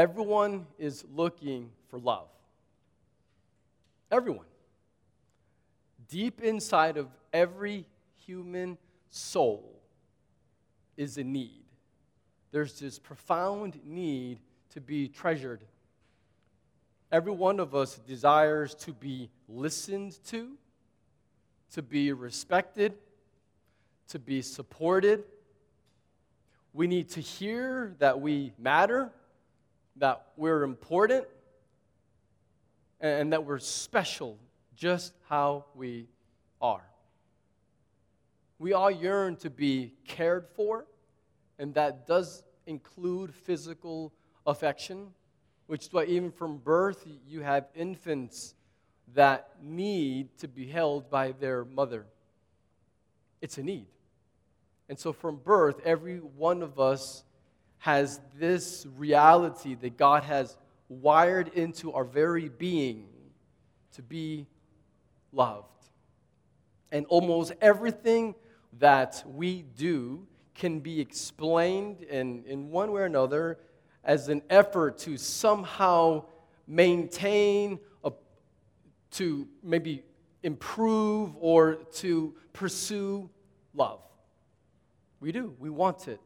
Everyone is looking for love. Everyone. Deep inside of every human soul is a need. There's this profound need to be treasured. Every one of us desires to be listened to, to be respected, to be supported. We need to hear that we matter, that we're important, and that we're special just how we are. We all yearn to be cared for, and that does include physical affection, which is why even from birth you have infants that need to be held by their mother. It's a need. And so from birth, every one of us has this reality that God has wired into our very being to be loved. And almost everything that we do can be explained in, in one way or another as an effort to somehow maintain, a, to maybe improve, or to pursue love. We do. We want it.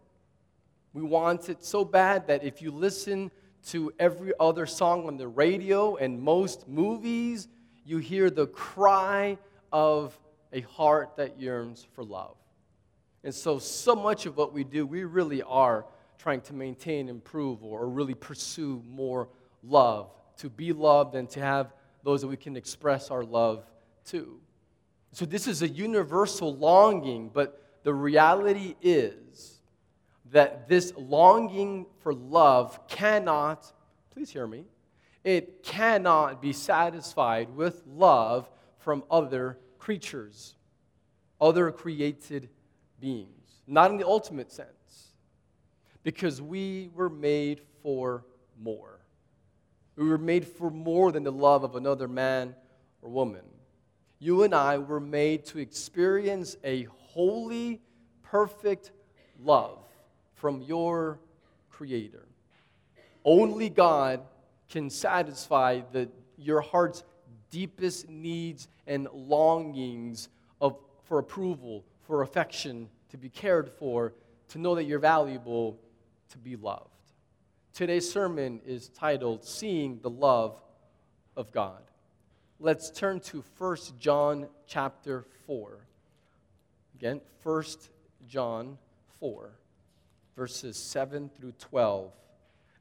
We want it so bad that if you listen to every other song on the radio and most movies, you hear the cry of a heart that yearns for love. And so, so much of what we do, we really are trying to maintain, improve, or really pursue more love, to be loved and to have those that we can express our love to. So, this is a universal longing, but the reality is that this longing for love cannot, please hear me, it cannot be satisfied with love from other creatures, other created beings. Not in the ultimate sense, because we were made for more. We were made for more than the love of another man or woman. You and I were made to experience a holy, perfect love from your Creator. Only God can satisfy the, your heart's deepest needs and longings of, for approval, for affection, to be cared for, to know that you're valuable, to be loved. Today's sermon is titled Seeing the Love of God. Let's turn to 1 John chapter 4. Again, 1 John 4, verses 7 through 12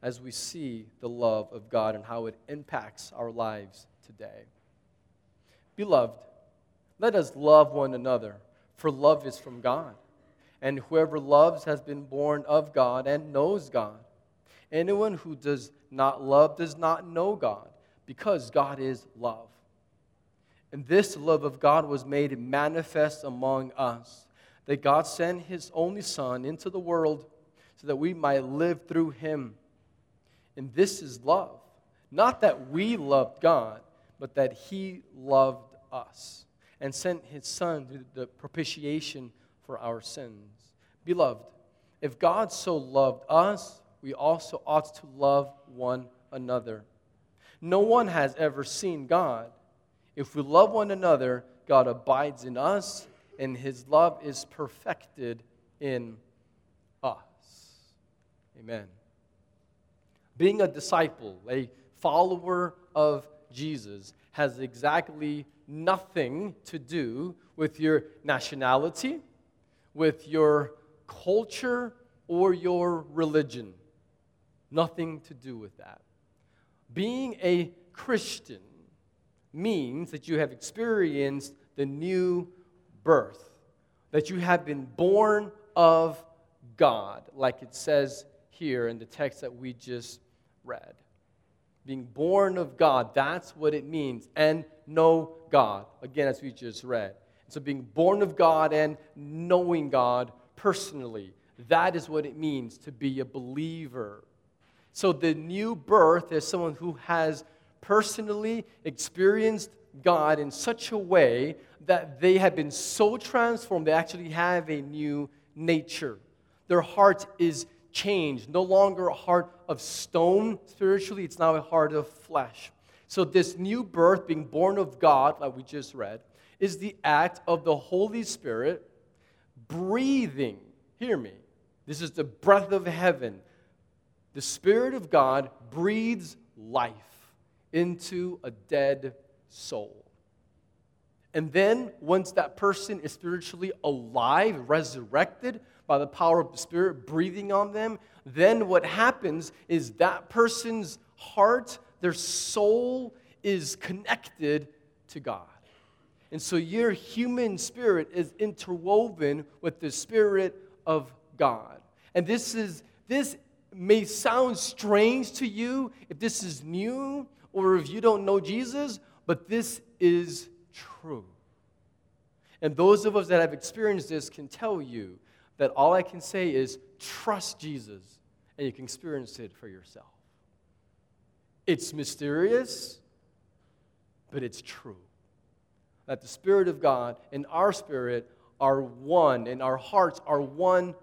as we see the love of God and how it impacts our lives today. Beloved, let us love one another, for love is from God. And whoever loves has been born of God and knows God. Anyone who does not love does not know God, because God is love. And this love of God was made manifest among us, that God sent his only Son into the world so that we might live through him. And this is love. Not that we loved God, but that He loved us and sent His Son to the propitiation for our sins. Beloved, if God so loved us, we also ought to love one another. No one has ever seen God. If we love one another, God abides in us, and His love is perfected in. Amen. Being a disciple, a follower of Jesus, has exactly nothing to do with your nationality, with your culture, or your religion. Nothing to do with that. Being a Christian means that you have experienced the new birth, that you have been born of God, like it says here in the text that we just read. Being born of God, that's what it means. And know God, again, as we just read. So, being born of God and knowing God personally, that is what it means to be a believer. So, the new birth is someone who has personally experienced God in such a way that they have been so transformed, they actually have a new nature. Their heart is changed. No longer a heart of stone spiritually, it's now a heart of flesh. So, this new birth, being born of God, like we just read, is the act of the Holy Spirit breathing. Hear me. This is the breath of heaven. The Spirit of God breathes life into a dead soul. And then, once that person is spiritually alive, resurrected by the power of the Spirit breathing on them, then what happens is that person's heart, their soul, is connected to God. And so your human spirit is interwoven with the Spirit of God. And this is this may sound strange to you if this is new or if you don't know Jesus, but this is true. And those of us that have experienced this can tell you that all I can say is trust Jesus and you can experience it for yourself. It's mysterious, but it's true. That the Spirit of God and our spirit are one, and our hearts are one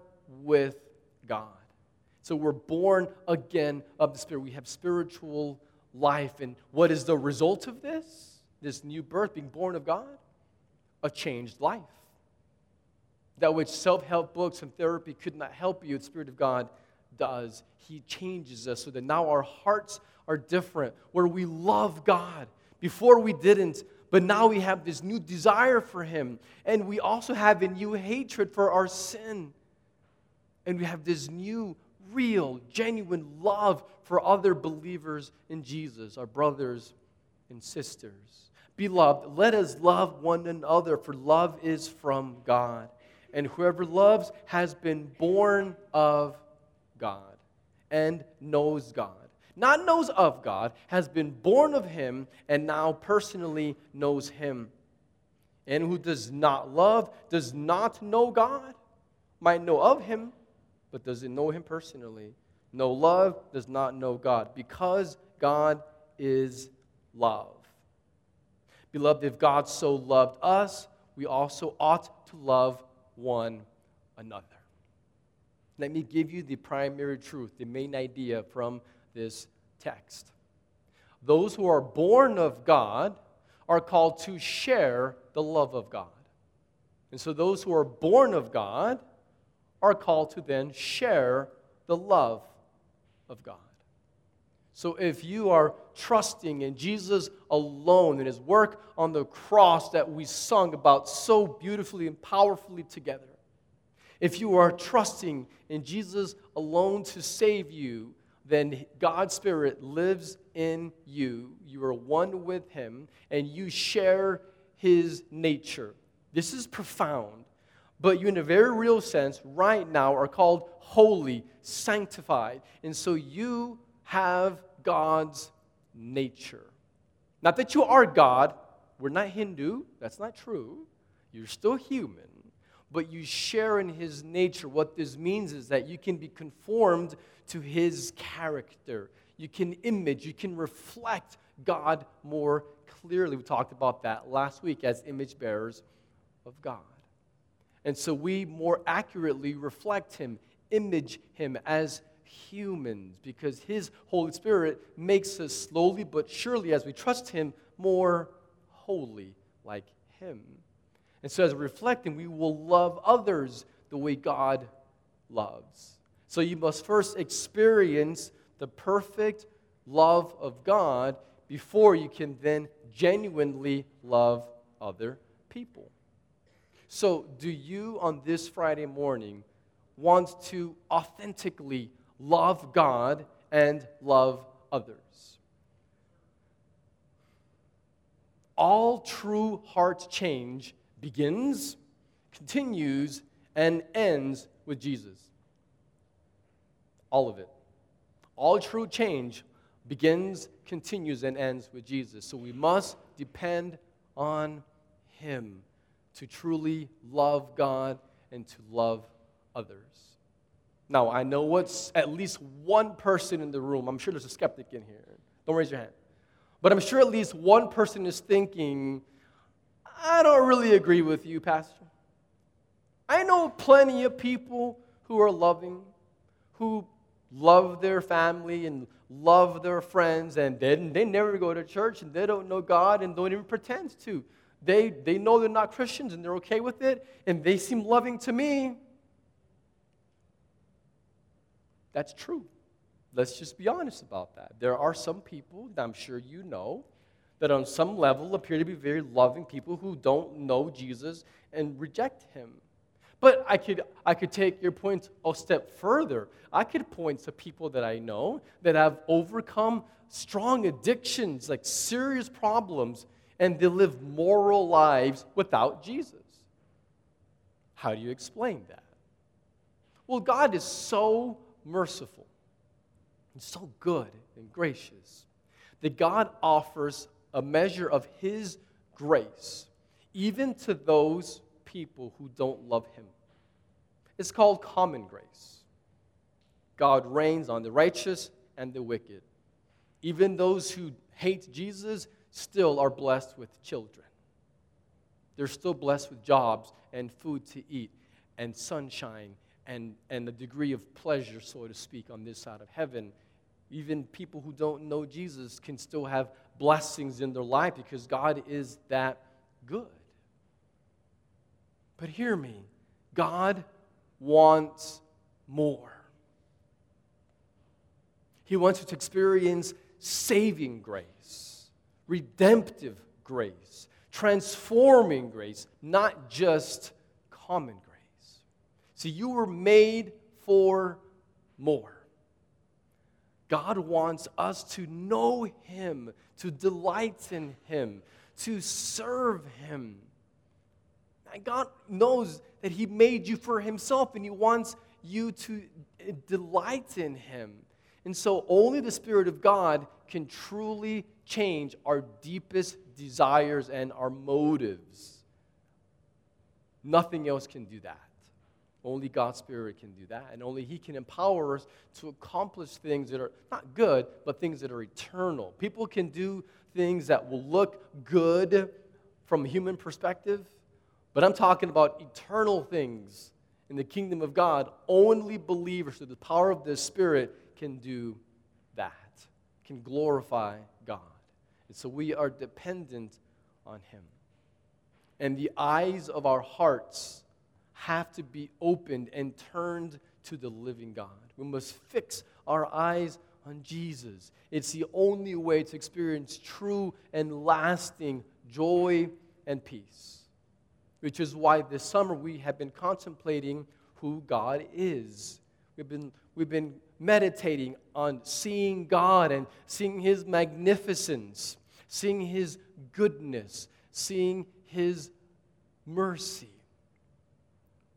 with God. So we're born again of the Spirit. We have spiritual life. And what is the result of this? This new birth, being born of God? A changed life. That which self help books and therapy could not help you, the Spirit of God does. He changes us so that now our hearts are different, where we love God. Before we didn't, but now we have this new desire for Him. And we also have a new hatred for our sin. And we have this new real, genuine love for other believers in Jesus, our brothers and sisters. Beloved, let us love one another, for love is from God. And whoever loves has been born of God and knows God. Not knows of God, has been born of Him, and now personally knows Him. And who does not love does not know God, might know of Him but doesn't know him personally? No love does not know God because God is love. Beloved, if God so loved us, we also ought to love one another. Let me give you the primary truth, the main idea from this text. Those who are born of God are called to share the love of God. And so, those who are born of God are called to then share the love of God. So if you are trusting in Jesus alone and his work on the cross that we sung about so beautifully and powerfully together, if you are trusting in Jesus alone to save you, then God's Spirit lives in you. You are one with Him, and you share His nature. This is profound but you, in a very real sense, right now are called holy, sanctified. And so you have God's nature. Not that you are God, we're not Hindu, that's not true. You're still human, but you share in his nature. What this means is that you can be conformed to his character. You can image, you can reflect God more clearly. We talked about that last week as image bearers of God. And so we more accurately reflect Him, image Him as humans, because His Holy Spirit makes us slowly but surely, as we trust Him, more holy like Him. And so, as we reflect Him, we will love others the way God loves. So, you must first experience the perfect love of God before you can then genuinely love other people. So, do you on this Friday morning want to authentically love God and love others? All true heart change begins, continues, and ends with Jesus. All of it. All true change begins, continues, and ends with Jesus. So we must depend on Him to truly love God and to love others. Now, I know what's at least one person in the room, I'm sure there's a skeptic in here. Don't raise your hand. But I'm sure at least one person is thinking, I don't really agree with you, Pastor. I know plenty of people who are loving, who love their family and love their friends, and they, they never go to church and they don't know God and don't even pretend to. They, they know they're not Christians and they're okay with it, and they seem loving to me. That's true. Let's just be honest about that. There are some people that I'm sure you know that on some level appear to be very loving people who don't know Jesus and reject him. But I could, I could take your point a step further. I could point to people that I know that have overcome strong addictions, like serious problems, and they live moral lives without Jesus. How do you explain that? Well, God is so merciful and so good and gracious that God offers a measure of His grace even to those people who don't love Him. It's called common grace. God rains on the righteous and the wicked. Even those who hate Jesus still are blessed with children. They're still blessed with jobs and food to eat and sunshine and, and a degree of pleasure, so to speak, on this side of heaven. Even people who don't know Jesus can still have blessings in their life because God is that good. But hear me God wants more. He wants you to experience saving grace, redemptive grace, transforming grace, not just common grace. See, you were made for more. God wants us to know Him, to delight in Him, to serve Him. And God knows that He made you for Himself and He wants you to delight in Him. And so, only the Spirit of God can truly change our deepest desires and our motives. Nothing else can do that. Only God's Spirit can do that. And only He can empower us to accomplish things that are not good, but things that are eternal. People can do things that will look good from a human perspective, but I'm talking about eternal things in the kingdom of God. Only believers through the power of the Spirit can do that, can glorify God. And so we are dependent on Him. And the eyes of our hearts have to be opened and turned to the living God. We must fix our eyes on Jesus. It's the only way to experience true and lasting joy and peace. Which is why this summer we have been contemplating who God is. We've been, we've been meditating on seeing God and seeing His magnificence, seeing His goodness, seeing His mercy.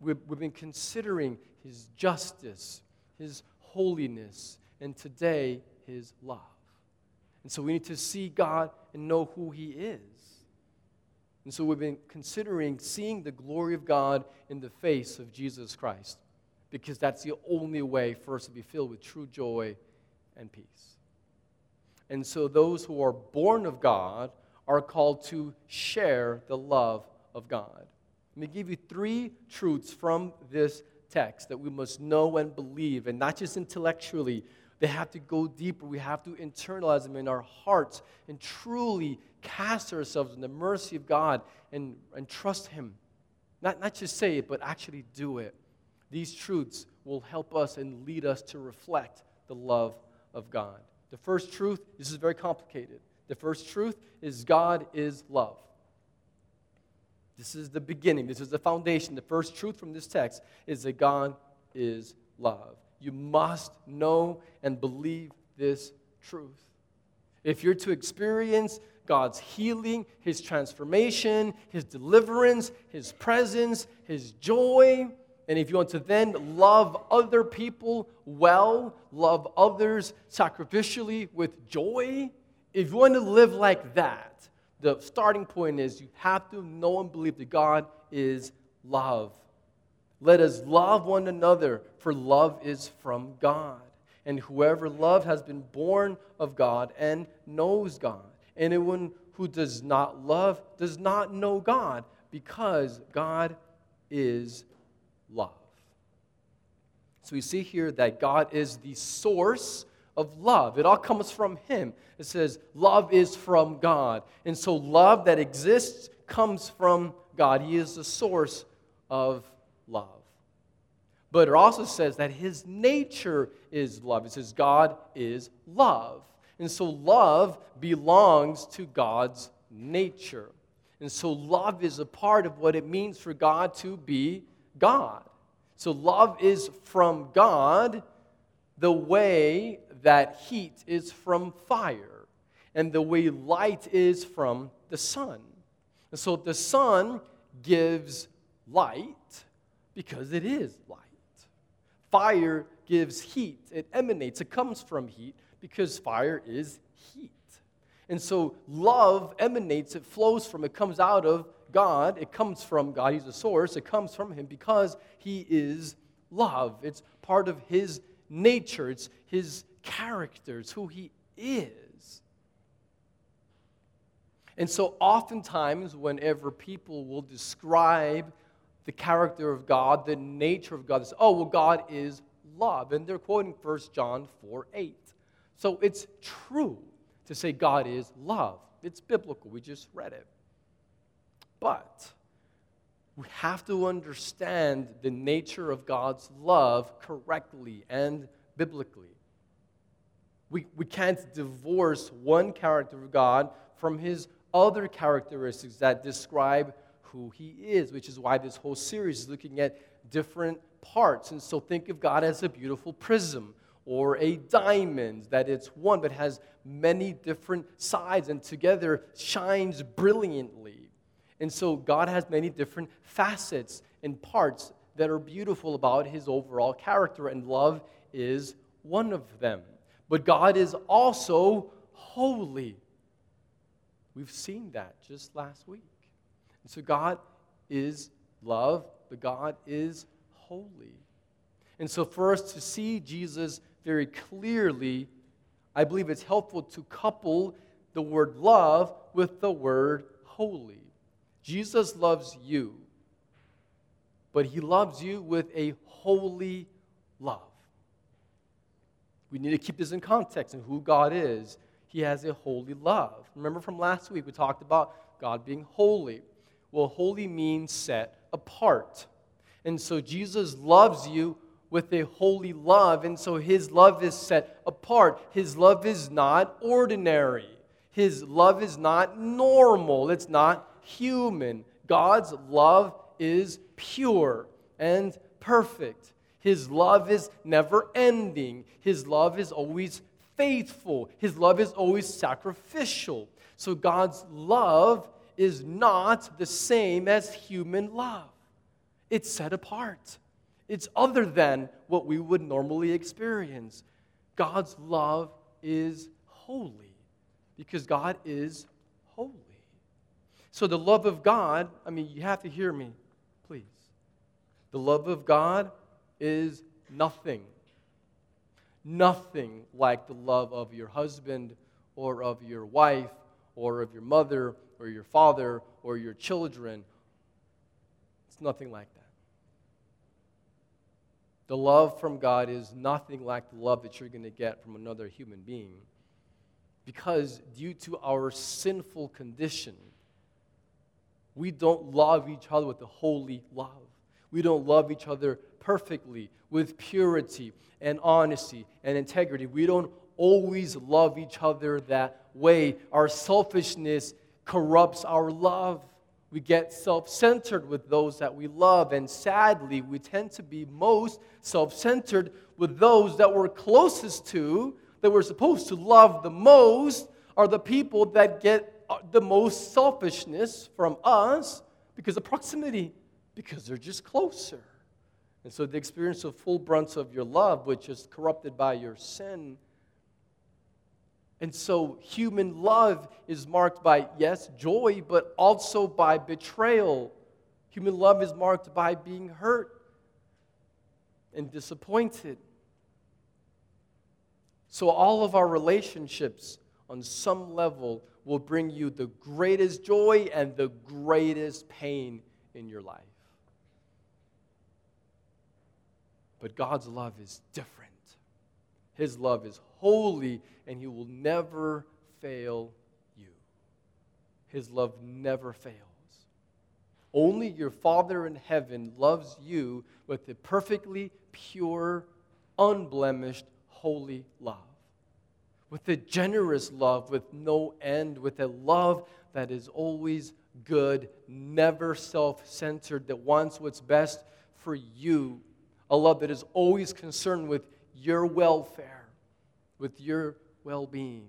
We've, we've been considering His justice, His holiness, and today, His love. And so we need to see God and know who He is. And so we've been considering seeing the glory of God in the face of Jesus Christ, because that's the only way for us to be filled with true joy and peace. And so those who are born of God are called to share the love of God. Let me give you three truths from this text that we must know and believe, and not just intellectually. They have to go deeper. We have to internalize them in our hearts and truly cast ourselves in the mercy of God and, and trust Him. Not, not just say it, but actually do it. These truths will help us and lead us to reflect the love of God. The first truth, this is very complicated. The first truth is God is love. This is the beginning. This is the foundation. The first truth from this text is that God is love. You must know and believe this truth. If you're to experience God's healing, His transformation, His deliverance, His presence, His joy, and if you want to then love other people well, love others sacrificially with joy, if you want to live like that, the starting point is you have to know and believe that God is love. Let us love one another, for love is from God. And whoever love has been born of God and knows God. Anyone who does not love does not know God, because God is love. So we see here that God is the source of love. It all comes from Him. It says, love is from God. And so love that exists comes from God. He is the source of love. But it also says that His nature is love. It says, God is love. And so love belongs to God's nature. And so love is a part of what it means for God to be God. So love is from God the way that heat is from fire and the way light is from the sun. And so the sun gives light because it is light. Fire gives heat, it emanates, it comes from heat because fire is heat. And so love emanates, it flows from, it comes out of God, it comes from God, He's the source, it comes from Him because He is love. It's part of His nature, it's His character, it's who He is. And so, oftentimes, whenever people will describe the character of God, the nature of God, they say, oh, well, God is love. And they're quoting 1 John 4 8. So it's true to say God is love. It's biblical. We just read it. But we have to understand the nature of God's love correctly and biblically. We, we can't divorce one character of God from his other characteristics that describe who he is, which is why this whole series is looking at different parts. And so think of God as a beautiful prism or a diamond, that it's one but has many different sides and together shines brilliantly. And so God has many different facets and parts that are beautiful about his overall character, and love is one of them. But God is also holy. We've seen that just last week. And so God is love, but God is holy. And so for us to see Jesus very clearly, I believe it's helpful to couple the word love with the word holy. Jesus loves you, but he loves you with a holy love. We need to keep this in context and who God is. He has a holy love. Remember from last week, we talked about God being holy. Well, holy means set apart. And so Jesus loves you with a holy love. And so his love is set apart. His love is not ordinary. His love is not normal. It's not human. God's love is pure and perfect. His love is never ending. His love is always faithful. His love is always sacrificial. So God's love is not the same as human love, it's set apart. It's other than what we would normally experience. God's love is holy because God is holy. So, the love of God, I mean, you have to hear me, please. The love of God is nothing. Nothing like the love of your husband or of your wife or of your mother or your father or your children. It's nothing like that. The love from God is nothing like the love that you're going to get from another human being. Because due to our sinful condition, we don't love each other with a holy love. We don't love each other perfectly with purity and honesty and integrity. We don't always love each other that way. Our selfishness corrupts our love. We get self centered with those that we love, and sadly, we tend to be most self centered with those that we're closest to, that we're supposed to love the most, are the people that get uh, the most selfishness from us because of proximity, because they're just closer. And so the experience of full brunt of your love, which is corrupted by your sin, and so human love is marked by, yes, joy, but also by betrayal. Human love is marked by being hurt and disappointed. So, all of our relationships on some level will bring you the greatest joy and the greatest pain in your life. But God's love is different. His love is holy, and He will never fail you. His love never fails. Only your Father in heaven loves you with a perfectly pure, unblemished, holy love. With a generous love with no end, with a love that is always good, never self centered, that wants what's best for you. A love that is always concerned with your welfare, with your well being.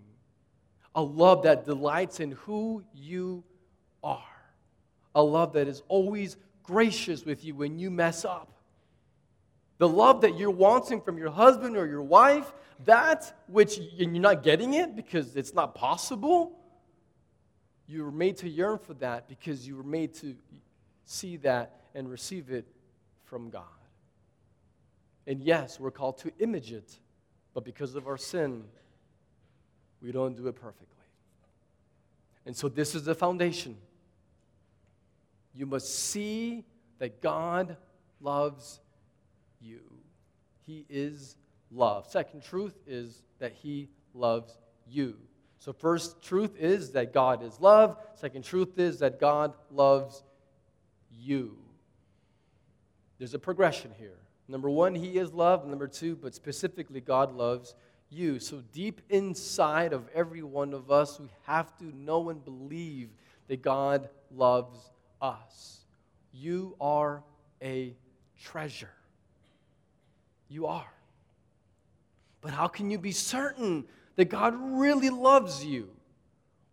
A love that delights in who you are. A love that is always gracious with you when you mess up. The love that you're wanting from your husband or your wife, that which you're not getting it because it's not possible. You were made to yearn for that because you were made to see that and receive it from God. And yes, we're called to image it, but because of our sin, we don't do it perfectly. And so, this is the foundation. You must see that God loves you. He is love. Second truth is that He loves you. So, first truth is that God is love. Second truth is that God loves you. There's a progression here. Number one, He is love. Number two, but specifically, God loves you. So, deep inside of every one of us, we have to know and believe that God loves us. You are a treasure. You are. But how can you be certain that God really loves you?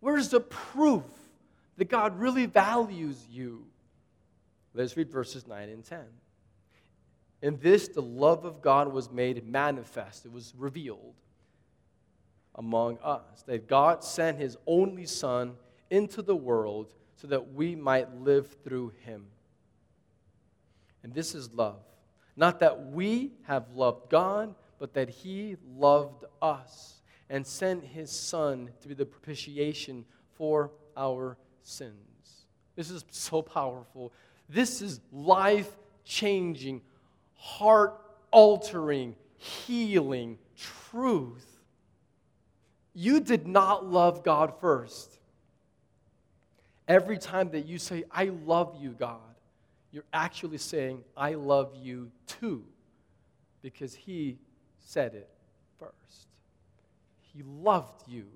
Where's the proof that God really values you? Let's read verses 9 and 10. In this, the love of God was made manifest, it was revealed among us, that God sent his only Son into the world so that we might live through him. And this is love. Not that we have loved God, but that he loved us and sent his Son to be the propitiation for our sins. This is so powerful. This is life changing, heart altering, healing truth. You did not love God first. Every time that you say, I love you, God, you're actually saying, I love you too, because He said it first. He loved you.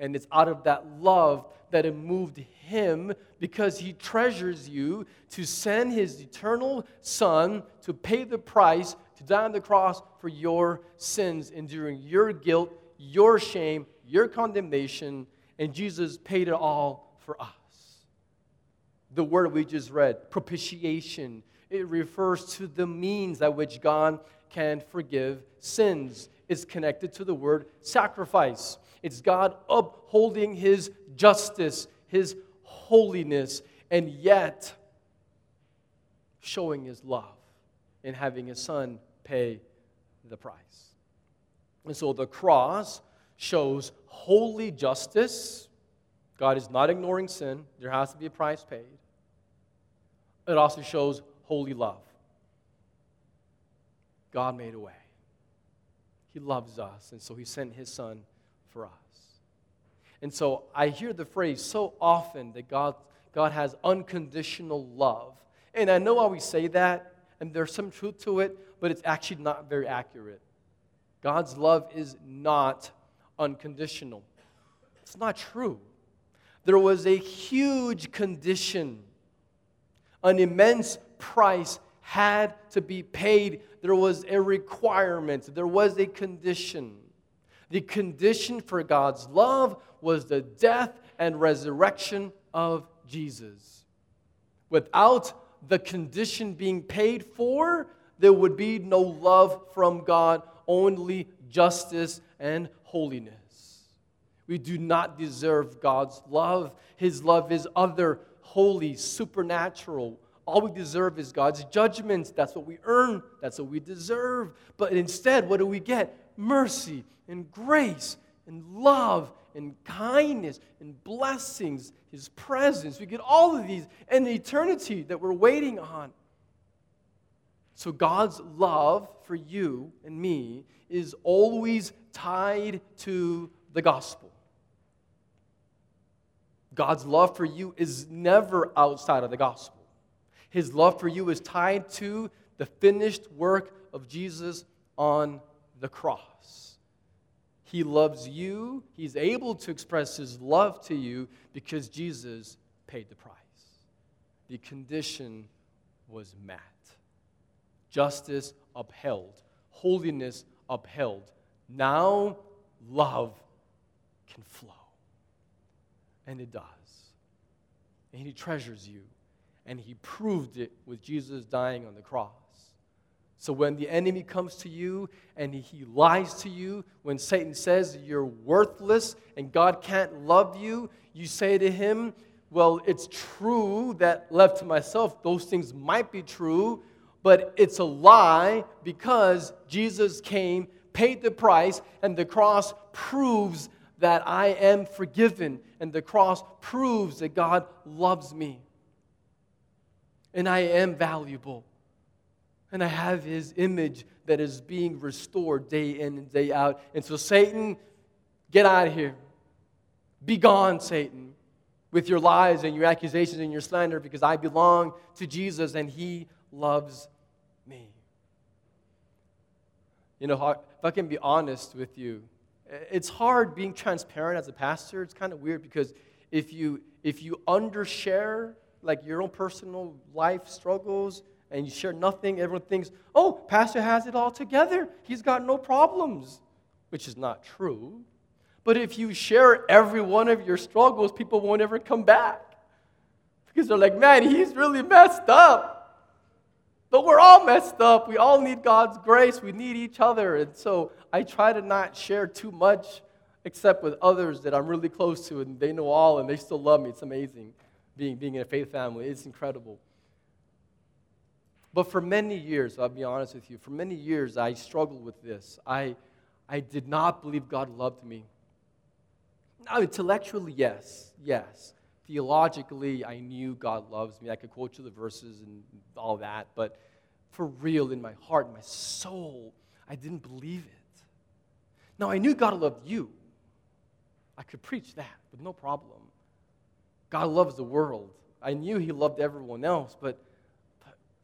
And it's out of that love that it moved Him, because He treasures you, to send His eternal Son to pay the price, to die on the cross for your sins, enduring your guilt, your shame, your condemnation, and Jesus paid it all for us the word we just read, propitiation. It refers to the means by which God can forgive sins. It's connected to the word sacrifice. It's God upholding his justice, his holiness, and yet showing his love and having his son pay the price. And so the cross shows holy justice. God is not ignoring sin, there has to be a price paid it also shows holy love. God made a way. He loves us, and so He sent His Son for us. And so I hear the phrase so often that God, God has unconditional love. And I know how we say that, and there's some truth to it, but it's actually not very accurate. God's love is not unconditional. It's not true. There was a huge condition an immense price had to be paid. There was a requirement, there was a condition. The condition for God's love was the death and resurrection of Jesus. Without the condition being paid for, there would be no love from God, only justice and holiness. We do not deserve God's love. His love is other holy, supernatural. All we deserve is God's judgments. That's what we earn, that's what we deserve. But instead, what do we get? Mercy and grace and love and kindness and blessings, His presence. We get all of these and the eternity that we're waiting on. So God's love for you and me is always tied to the gospel. God's love for you is never outside of the gospel. His love for you is tied to the finished work of Jesus on the cross. He loves you. He's able to express his love to you because Jesus paid the price. The condition was met. Justice upheld, holiness upheld. Now love can flow. And it does. And he treasures you. And he proved it with Jesus dying on the cross. So when the enemy comes to you and he lies to you, when Satan says you're worthless and God can't love you, you say to him, Well, it's true that left to myself, those things might be true, but it's a lie because Jesus came, paid the price, and the cross proves that I am forgiven, and the cross proves that God loves me. And I am valuable and I have his image that is being restored day in and day out. And so, Satan, get out of here. Be gone, Satan, with your lies and your accusations and your slander, because I belong to Jesus and he loves me. You know, if I can be honest with you, it's hard being transparent as a pastor. It's kind of weird because if you if you undershare like your own personal life struggles and you share nothing, everyone thinks, oh, Pastor has it all together. He's got no problems, which is not true. But if you share every one of your struggles, people won't ever come back. Because they're like, man, he's really messed up. But we're all messed up. We all need God's grace. We need each other. And so I try to not share too much except with others that I'm really close to and they know all and they still love me. It's amazing being, being in a faith family. It's incredible. But for many years, I'll be honest with you, for many years I struggled with this. I, I did not believe God loved me. Now, intellectually, yes, yes. Theologically, I knew God loves me. I could quote you the verses and all that, but for real, in my heart, in my soul, I didn't believe it. Now, I knew God loved you. I could preach that with no problem. God loves the world. I knew He loved everyone else, but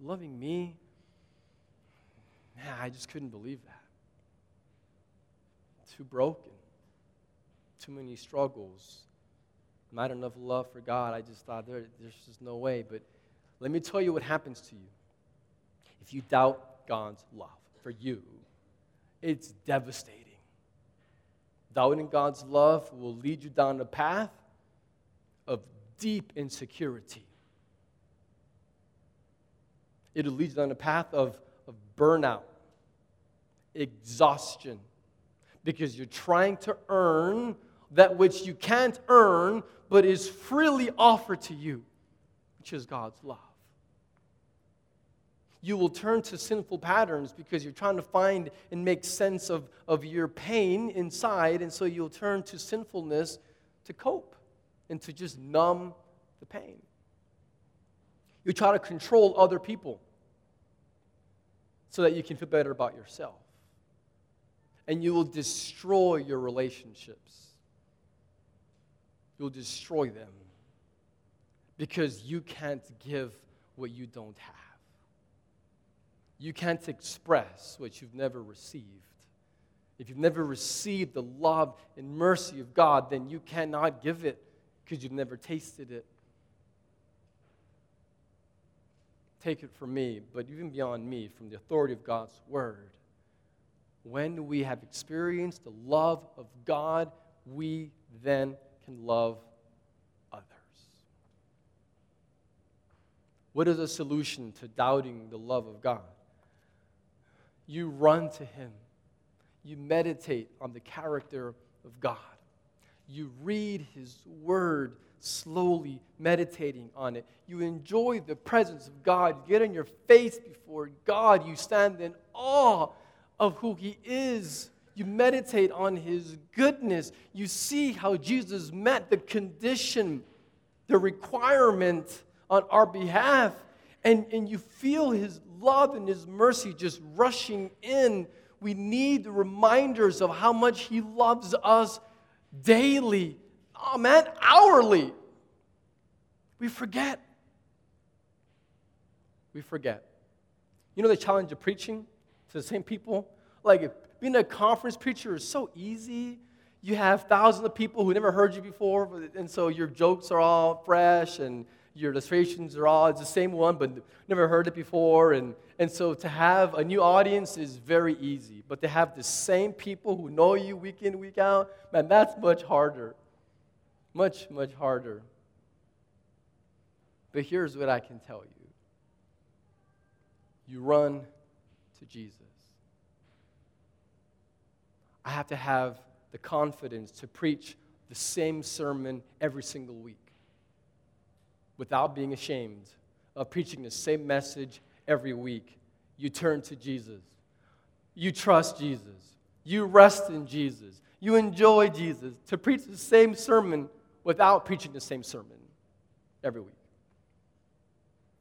loving me? Man, I just couldn't believe that. Too broken, too many struggles, not enough love for God. I just thought there, there's just no way. But let me tell you what happens to you if you doubt God's love for you. It's devastating. Doubting God's love will lead you down a path of deep insecurity it'll lead you down a path of, of burnout, exhaustion, because you're trying to earn that which you can't earn but is freely offered to you, which is God's love. You will turn to sinful patterns because you're trying to find and make sense of, of your pain inside, and so you'll turn to sinfulness to cope and to just numb the pain. You try to control other people so that you can feel better about yourself. And you will destroy your relationships. You'll destroy them because you can't give what you don't have. You can't express what you've never received. If you've never received the love and mercy of God, then you cannot give it because you've never tasted it. Take it from me, but even beyond me, from the authority of God's word. When we have experienced the love of God, we then can love others. What is a solution to doubting the love of God? You run to Him, you meditate on the character of God, you read His word slowly meditating on it. You enjoy the presence of God. You get on your face before God. You stand in awe of who He is. You meditate on His goodness. You see how Jesus met the condition, the requirement on our behalf. and, and you feel His love and His mercy just rushing in. We need the reminders of how much He loves us daily. Oh man, hourly. We forget. We forget. You know the challenge of preaching to the same people? Like being a conference preacher is so easy. You have thousands of people who never heard you before, and so your jokes are all fresh and your illustrations are all it's the same one, but never heard it before. And, and so to have a new audience is very easy. But to have the same people who know you week in, week out, man, that's much harder. Much, much harder. But here's what I can tell you you run to Jesus. I have to have the confidence to preach the same sermon every single week without being ashamed of preaching the same message every week. You turn to Jesus. You trust Jesus. You rest in Jesus. You enjoy Jesus. To preach the same sermon without preaching the same sermon every week.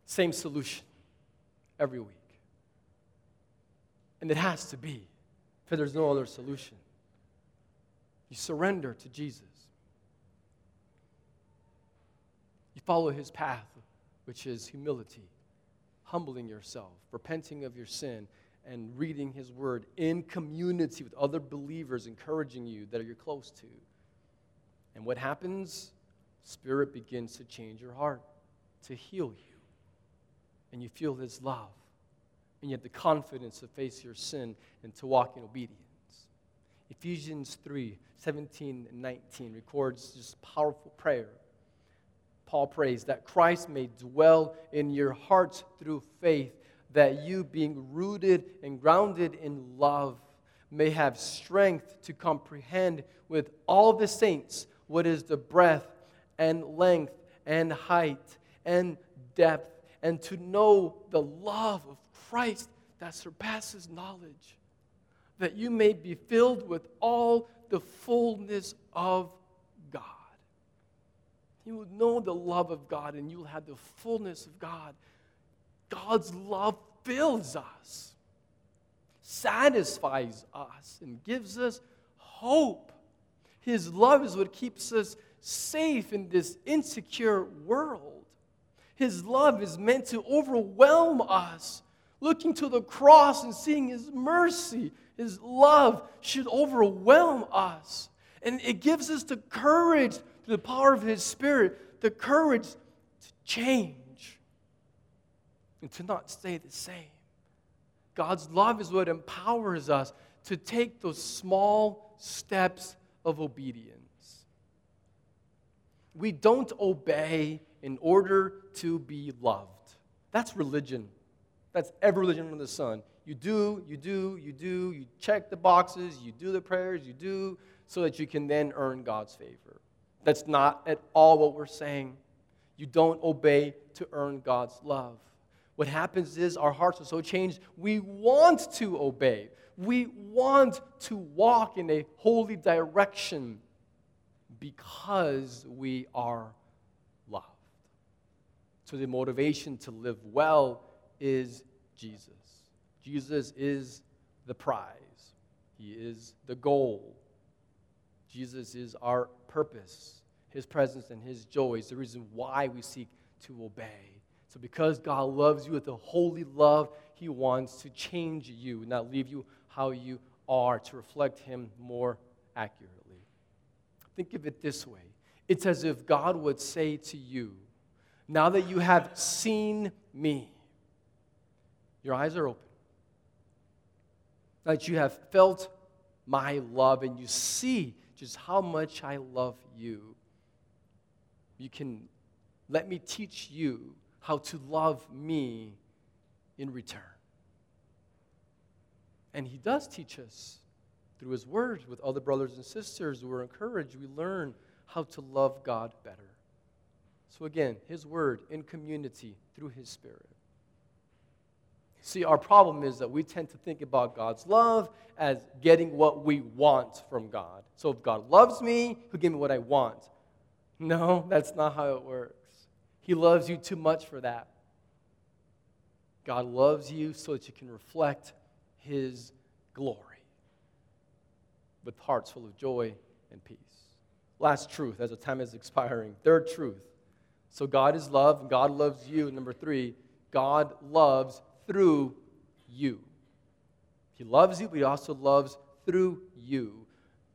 Same solution every week. And it has to be, for there's no other solution. You surrender to Jesus. You follow his path, which is humility, humbling yourself, repenting of your sin, and reading his word in community with other believers, encouraging you that you're close to. And what happens? Spirit begins to change your heart, to heal you. And you feel his love and you have the confidence to face your sin and to walk in obedience. Ephesians 3 17 and 19 records this powerful prayer. Paul prays that Christ may dwell in your hearts through faith, that you, being rooted and grounded in love, may have strength to comprehend with all the saints what is the breadth and length and height and depth, and to know the love of Christ that surpasses knowledge, that you may be filled with all the fullness of God. You will know the love of God and you'll have the fullness of God. God's love fills us, satisfies us, and gives us hope. His love is what keeps us safe in this insecure world. His love is meant to overwhelm us looking to the cross and seeing His mercy, His love should overwhelm us. And it gives us the courage, through the power of His Spirit, the courage to change and to not stay the same. God's love is what empowers us to take those small steps of obedience. We don't obey in order to be loved. That's religion. That's every religion under the sun. You do, you do, you do, you check the boxes, you do the prayers, you do, so that you can then earn God's favor. That's not at all what we're saying. You don't obey to earn God's love. What happens is our hearts are so changed, we want to obey. We want to walk in a holy direction because we are loved. So the motivation to live well is Jesus. Jesus is the prize, He is the goal. Jesus is our purpose. His presence and His joy is the reason why we seek to obey. So, because God loves you with a holy love, He wants to change you, not leave you how you are, to reflect Him more accurately. Think of it this way it's as if God would say to you, Now that you have seen me, your eyes are open. That you have felt my love and you see just how much I love you. You can let me teach you how to love me in return. And he does teach us through his word with other brothers and sisters who are encouraged. We learn how to love God better. So, again, his word in community through his spirit. See, our problem is that we tend to think about God's love as getting what we want from God. So if God loves me, He'll give me what I want. No, that's not how it works. He loves you too much for that. God loves you so that you can reflect His glory with hearts full of joy and peace. Last truth, as the time is expiring. Third truth. So God is love, and God loves you. Number three, God loves through you. He loves you, but He also loves through you.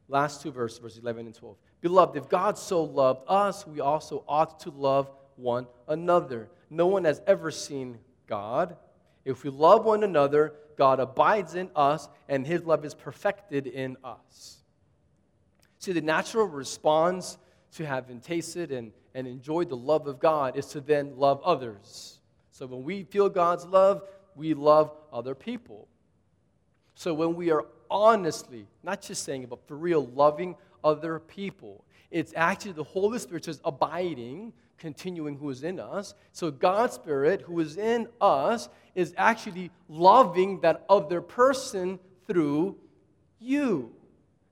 Last two verses, verses 11 and 12. Beloved, if God so loved us, we also ought to love one another. No one has ever seen God. If we love one another, God abides in us, and his love is perfected in us. See, the natural response to having tasted and, and enjoyed the love of God is to then love others. So when we feel God's love, we love other people. So when we are honestly, not just saying but for real, loving other people, it's actually the Holy Spirit just abiding, continuing who is in us. So God's Spirit, who is in us, is actually loving that other person through you.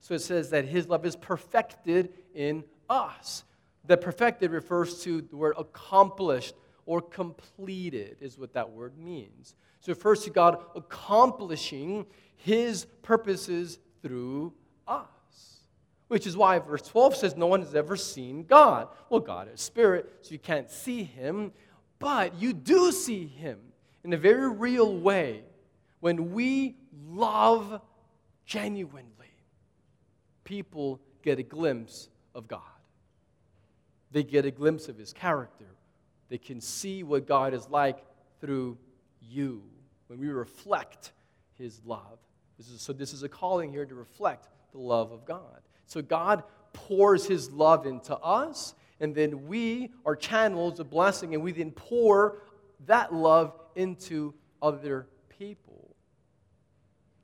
So it says that his love is perfected in us. The perfected refers to the word accomplished or completed, is what that word means. So it refers to God accomplishing his purposes through us. Which is why verse 12 says, No one has ever seen God. Well, God is spirit, so you can't see him, but you do see him in a very real way when we love genuinely. People get a glimpse of God, they get a glimpse of his character. They can see what God is like through you when we reflect his love. This is, so, this is a calling here to reflect the love of God. So, God pours his love into us, and then we are channels of blessing, and we then pour that love into other people.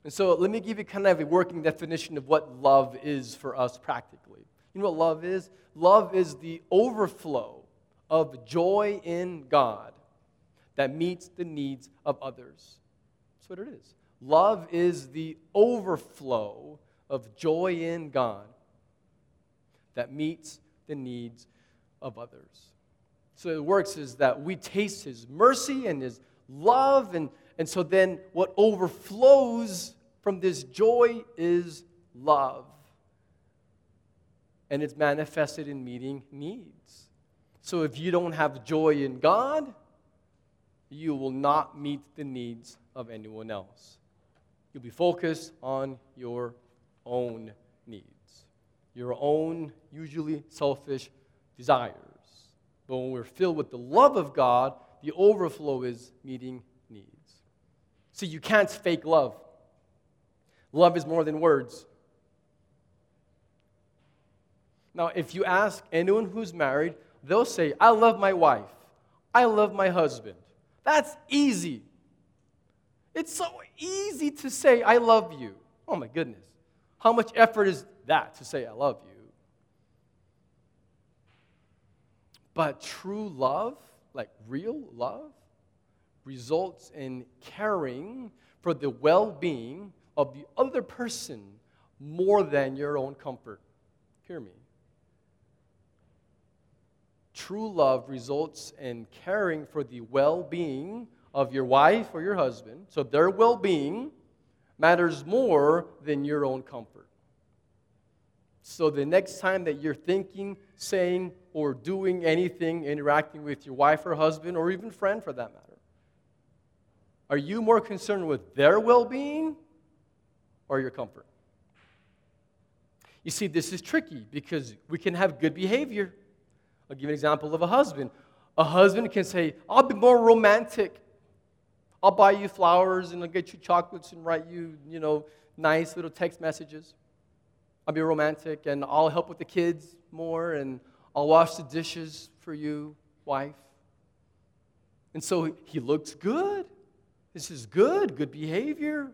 And so, let me give you kind of a working definition of what love is for us practically. You know what love is? Love is the overflow of joy in God that meets the needs of others. That's what it is. Love is the overflow of joy in God that meets the needs of others. So it works is that we taste His mercy and His love, and, and so then what overflows from this joy is love. And it's manifested in meeting needs. So if you don't have joy in God, you will not meet the needs of anyone else. You'll be focused on your own needs, your own, usually selfish desires. But when we're filled with the love of God, the overflow is meeting needs. See, you can't fake love. Love is more than words. Now, if you ask anyone who's married, they'll say, I love my wife. I love my husband. That's easy. It's so easy to say, I love you. Oh my goodness. How much effort is that to say, I love you? But true love, like real love, results in caring for the well being of the other person more than your own comfort. Hear me. True love results in caring for the well being of your wife or your husband, so their well being matters more than your own comfort. So the next time that you're thinking, saying, or doing anything, interacting with your wife or husband, or even friend for that matter, are you more concerned with their well being or your comfort? You see, this is tricky because we can have good behavior. I'll give an example of a husband. A husband can say, I'll be more romantic I'll buy you flowers and I'll get you chocolates and write you, you know, nice little text messages. I'll be romantic and I'll help with the kids more and I'll wash the dishes for you, wife. And so he looks good. This is good, good behavior.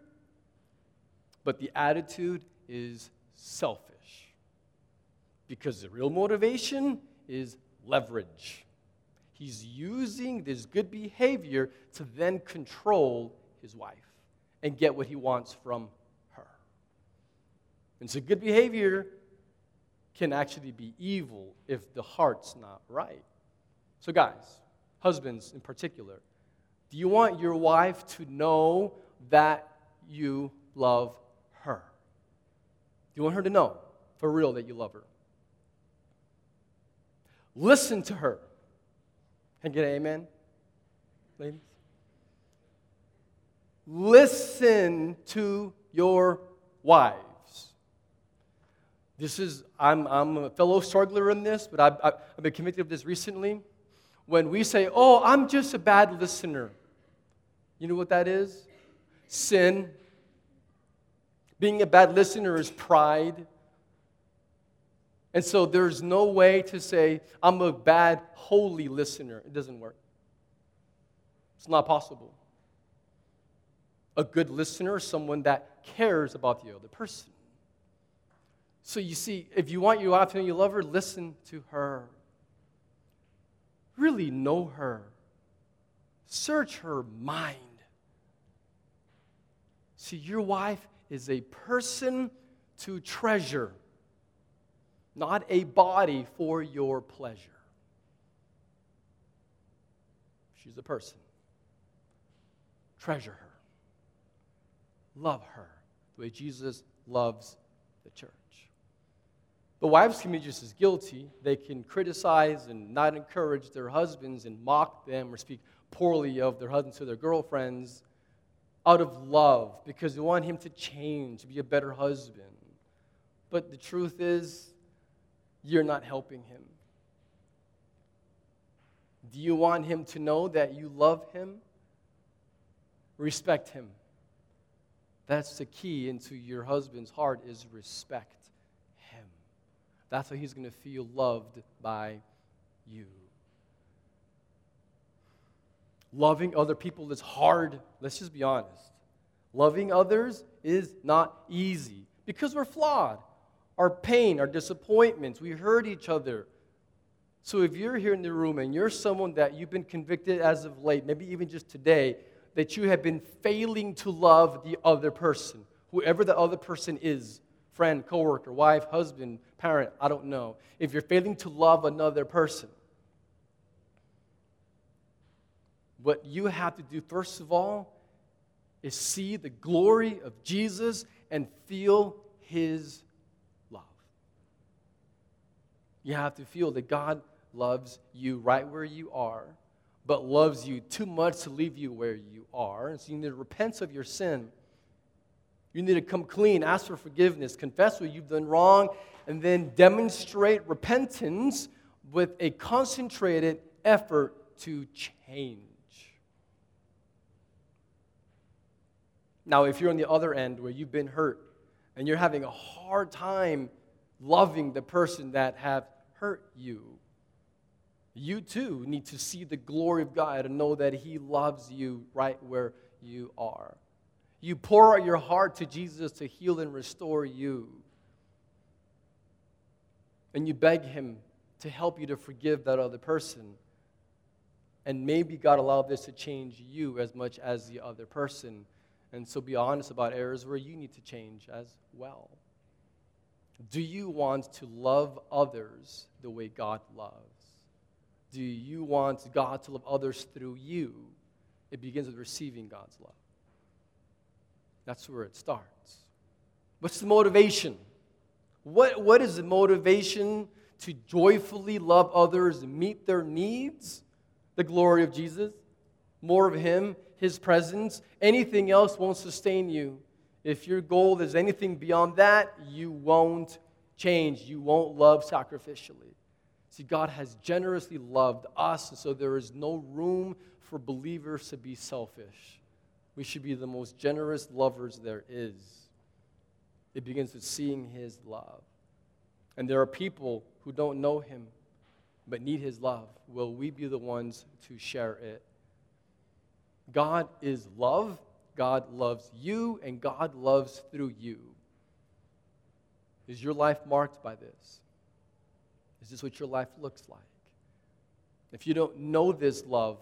But the attitude is selfish because the real motivation is leverage. He's using this good behavior to then control his wife and get what he wants from her. And so, good behavior can actually be evil if the heart's not right. So, guys, husbands in particular, Do you want your wife to know that you love her? Do you want her to know for real that you love her? Listen to her. Can I get an amen, ladies? Listen to your wives. This is, I'm, I'm a fellow struggler in this, but I've, I've been convicted of this recently. When we say, oh, I'm just a bad listener, you know what that is? Sin. Being a bad listener is pride. And so there's no way to say, I'm a bad, holy listener. It doesn't work. It's not possible. A good listener is someone that cares about the other person. So you see, if you want your wife know you love her, listen to her. Really know her. Search her mind. See, your wife is a person to treasure, not a body for your pleasure. She's a person. Treasure her. Love her the way Jesus loves the church. The wives can be just as guilty. They can criticize and not encourage their husbands and mock them or speak poorly of their husbands to their girlfriends out of love because they want him to change, to be a better husband. But the truth is, you're not helping him. Do you want him to know that you love him? Respect him. That's the key into your husband's heart is respect. That's how he's going to feel loved by you. Loving other people is hard. Let's just be honest. Loving others is not easy because we're flawed. Our pain, our disappointments, we hurt each other. So if you're here in the room and you're someone that you've been convicted as of late, maybe even just today, that you have been failing to love the other person, whoever the other person is, friend, coworker, wife, husband, parent, I don't know. If you're failing to love another person, what you have to do, first of all, is see the glory of Jesus and feel his love. You have to feel that God loves you right where you are, but loves you too much to leave you where you are. And so you need to repent of your sin you need to come clean, ask for forgiveness, confess what you've done wrong, and then demonstrate repentance with a concentrated effort to change. Now, if you're on the other end where you've been hurt and you're having a hard time loving the person that have hurt you, you too need to see the glory of God and know that He loves you right where you are. You pour out your heart to Jesus to heal and restore you. And you beg Him to help you to forgive that other person. And maybe God allowed this to change you as much as the other person. And so be honest about areas where you need to change as well. Do you want to love others the way God loves? Do you want God to love others through you? It begins with receiving God's love. That's where it starts. What's the motivation? What, what is the motivation to joyfully love others and meet their needs? The glory of Jesus, more of Him, His presence. Anything else won't sustain you. If your goal is anything beyond that, you won't change. You won't love sacrificially. See, God has generously loved us, and so there is no room for believers to be selfish. We should be the most generous lovers there is. It begins with seeing His love. And there are people who don't know Him but need His love. Will we be the ones to share it? God is love. God loves you, and God loves through you. Is your life marked by this? Is this what your life looks like? If you don't know this love,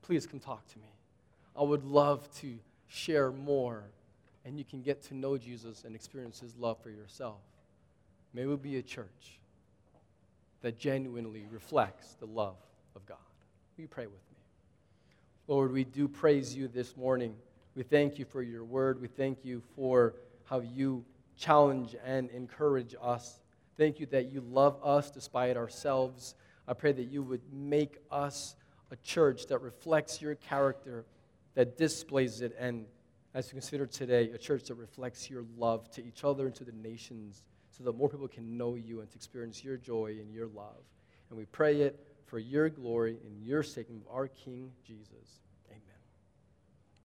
please come talk to me. I would love to share more and you can get to know Jesus and experience his love for yourself. May we be a church that genuinely reflects the love of God. Will you pray with me? Lord, we do praise you this morning. We thank you for your word. We thank you for how you challenge and encourage us. Thank you that you love us despite ourselves. I pray that you would make us a church that reflects your character, that displays it, and as we consider today, a church that reflects your love to each other and to the nations so that more people can know you and to experience your joy and your love. And we pray it for your glory and your sake of our King Jesus.